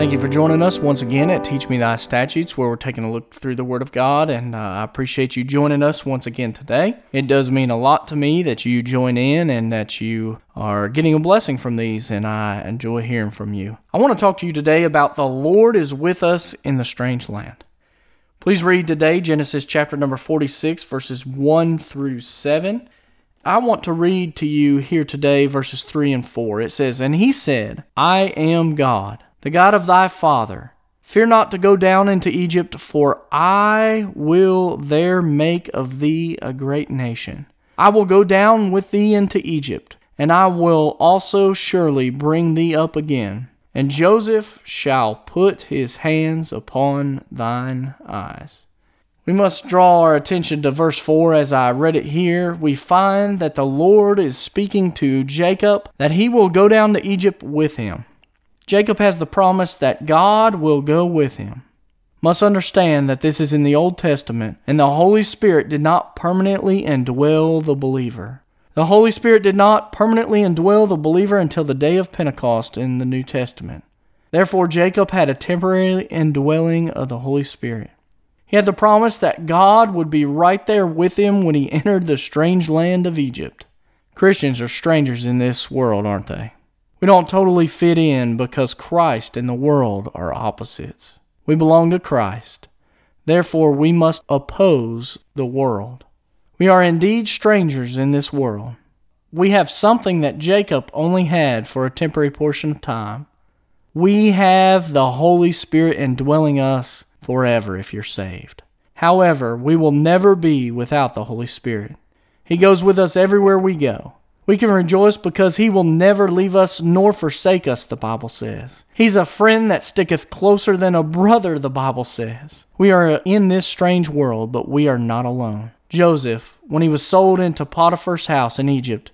Thank you for joining us once again at Teach Me Thy Statutes, where we're taking a look through the Word of God, and uh, I appreciate you joining us once again today. It does mean a lot to me that you join in and that you are getting a blessing from these, and I enjoy hearing from you. I want to talk to you today about the Lord is with us in the strange land. Please read today Genesis chapter number 46, verses 1 through 7. I want to read to you here today verses 3 and 4. It says, And he said, I am God the God of thy father. Fear not to go down into Egypt, for I will there make of thee a great nation. I will go down with thee into Egypt, and I will also surely bring thee up again. And Joseph shall put his hands upon thine eyes. We must draw our attention to verse 4 as I read it here. We find that the Lord is speaking to Jacob that he will go down to Egypt with him. Jacob has the promise that God will go with him. Must understand that this is in the Old Testament, and the Holy Spirit did not permanently indwell the believer. The Holy Spirit did not permanently indwell the believer until the day of Pentecost in the New Testament. Therefore, Jacob had a temporary indwelling of the Holy Spirit. He had the promise that God would be right there with him when he entered the strange land of Egypt. Christians are strangers in this world, aren't they? We don't totally fit in because Christ and the world are opposites. We belong to Christ. Therefore, we must oppose the world. We are indeed strangers in this world. We have something that Jacob only had for a temporary portion of time. We have the Holy Spirit indwelling us forever if you're saved. However, we will never be without the Holy Spirit. He goes with us everywhere we go. We can rejoice because he will never leave us nor forsake us, the Bible says. He's a friend that sticketh closer than a brother, the Bible says. We are in this strange world, but we are not alone. Joseph, when he was sold into Potiphar's house in Egypt,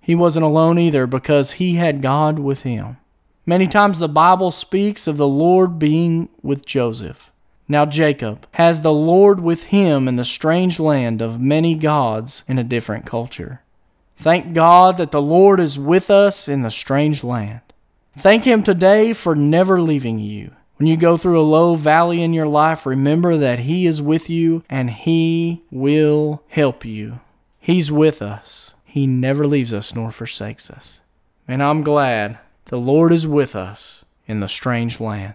he wasn't alone either because he had God with him. Many times the Bible speaks of the Lord being with Joseph. Now Jacob has the Lord with him in the strange land of many gods in a different culture. Thank God that the Lord is with us in the strange land. Thank Him today for never leaving you. When you go through a low valley in your life, remember that He is with you and He will help you. He's with us. He never leaves us nor forsakes us. And I'm glad the Lord is with us in the strange land.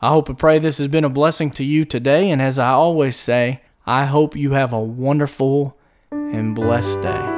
I hope and pray this has been a blessing to you today. And as I always say, I hope you have a wonderful and blessed day.